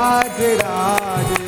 Govind Radhe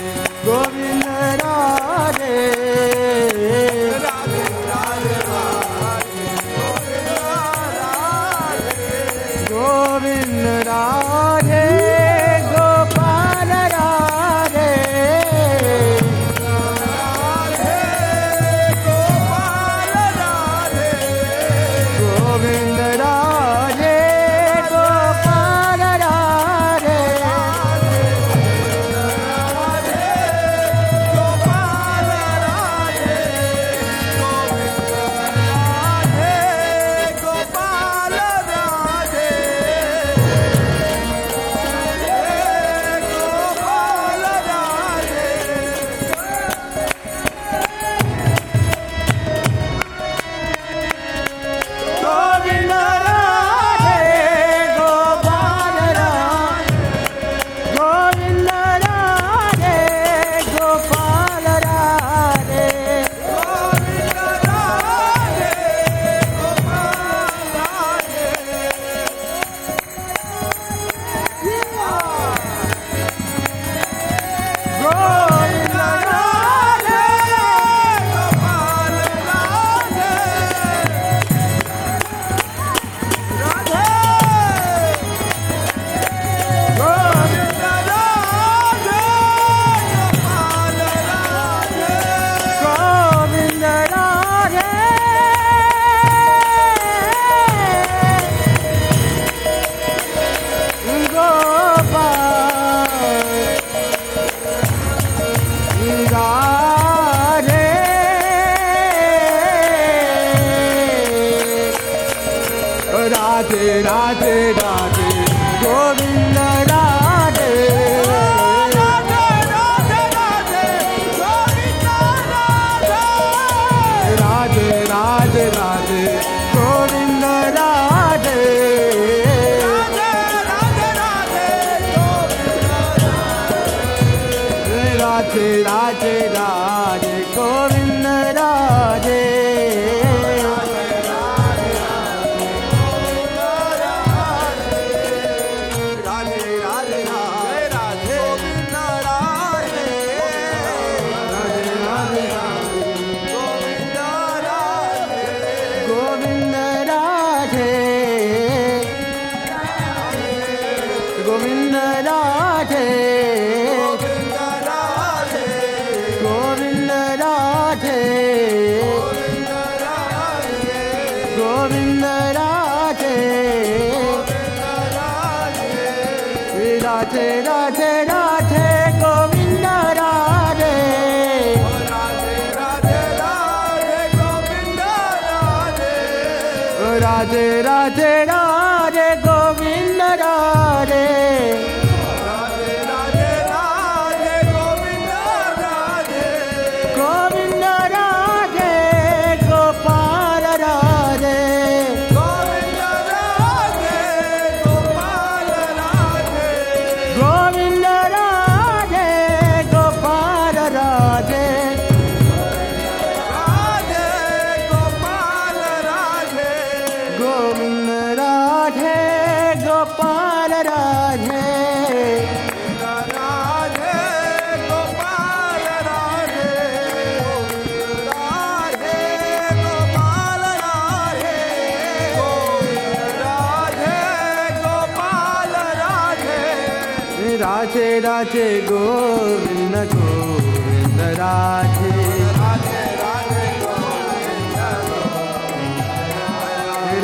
Radhe Radhe Govind Govind Radhe.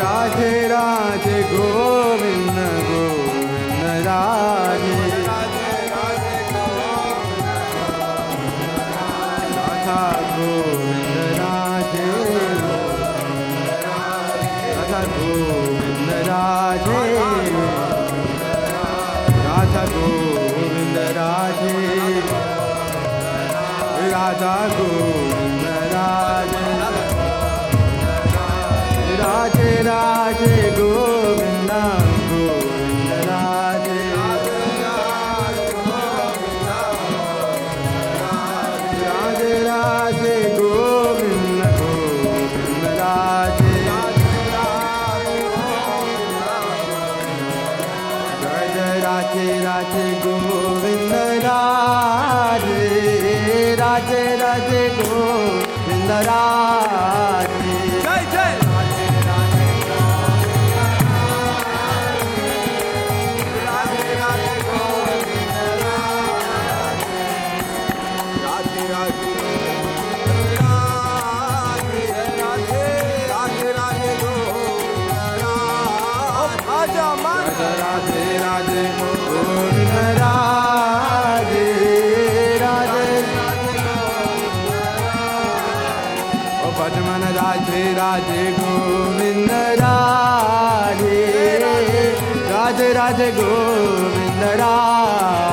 Radhe Radhe Govind राज राजे राज রাজে রাজে Govinda রাজে রাজে রাজে Govinda রাজ राज Govind राज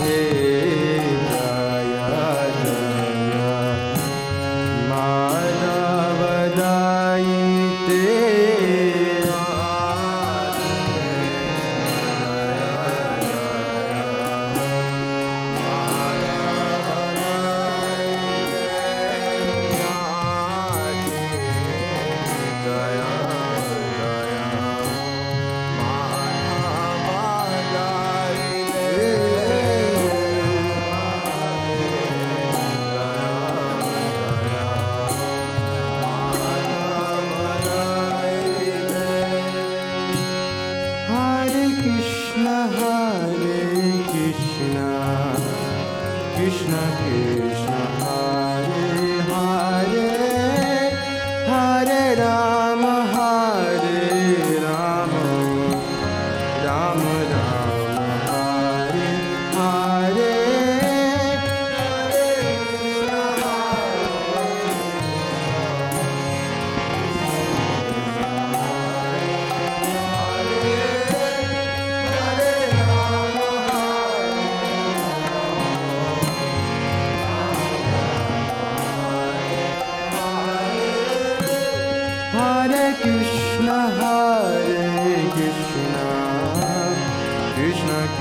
हे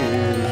Krishna,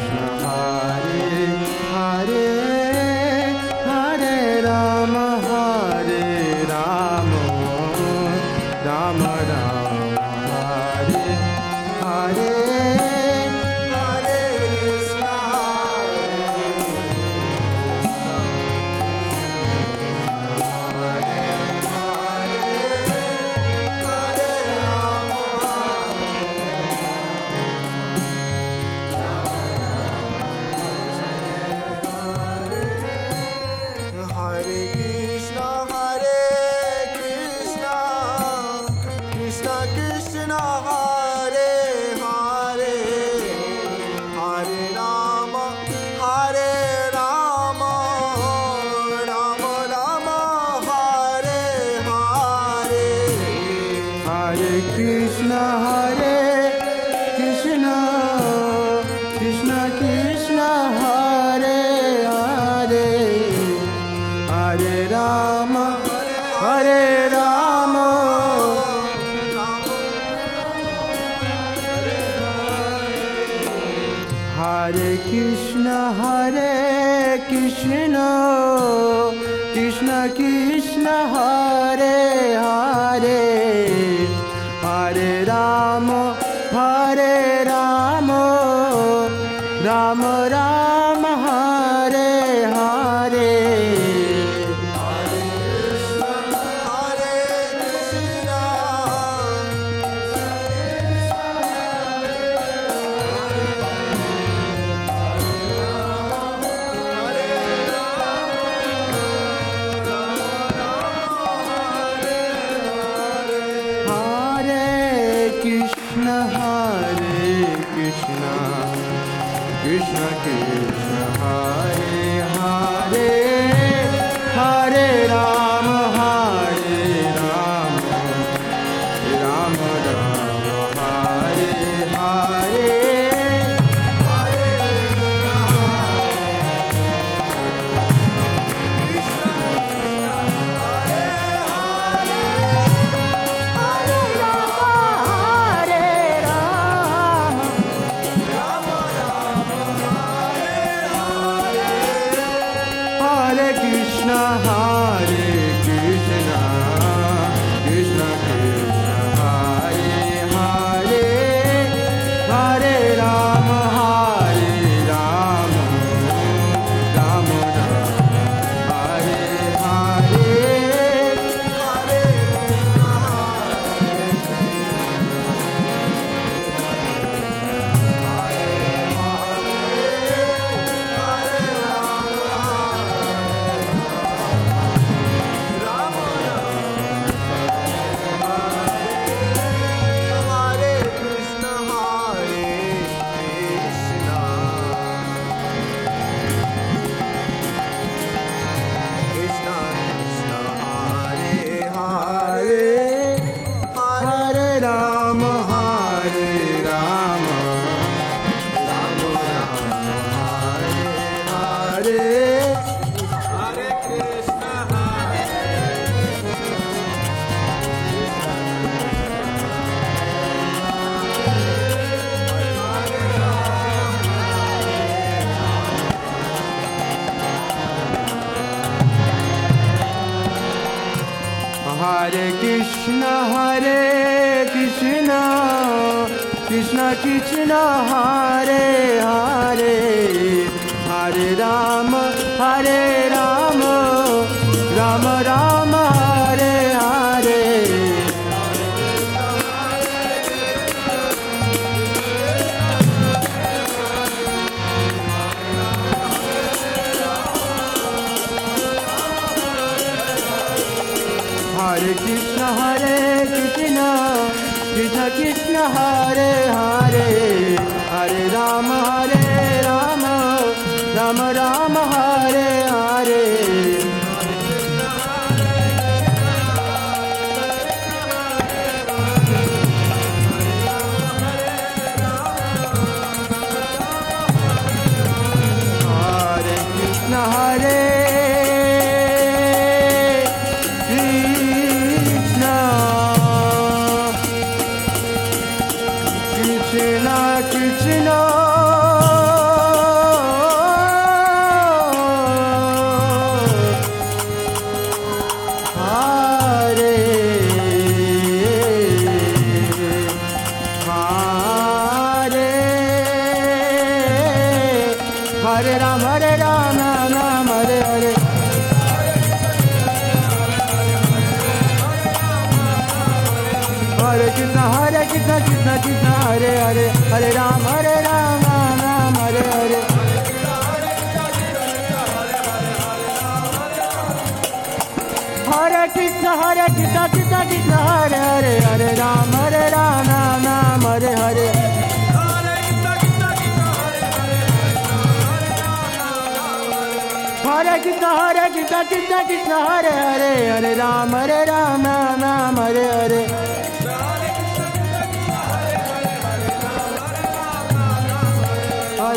No.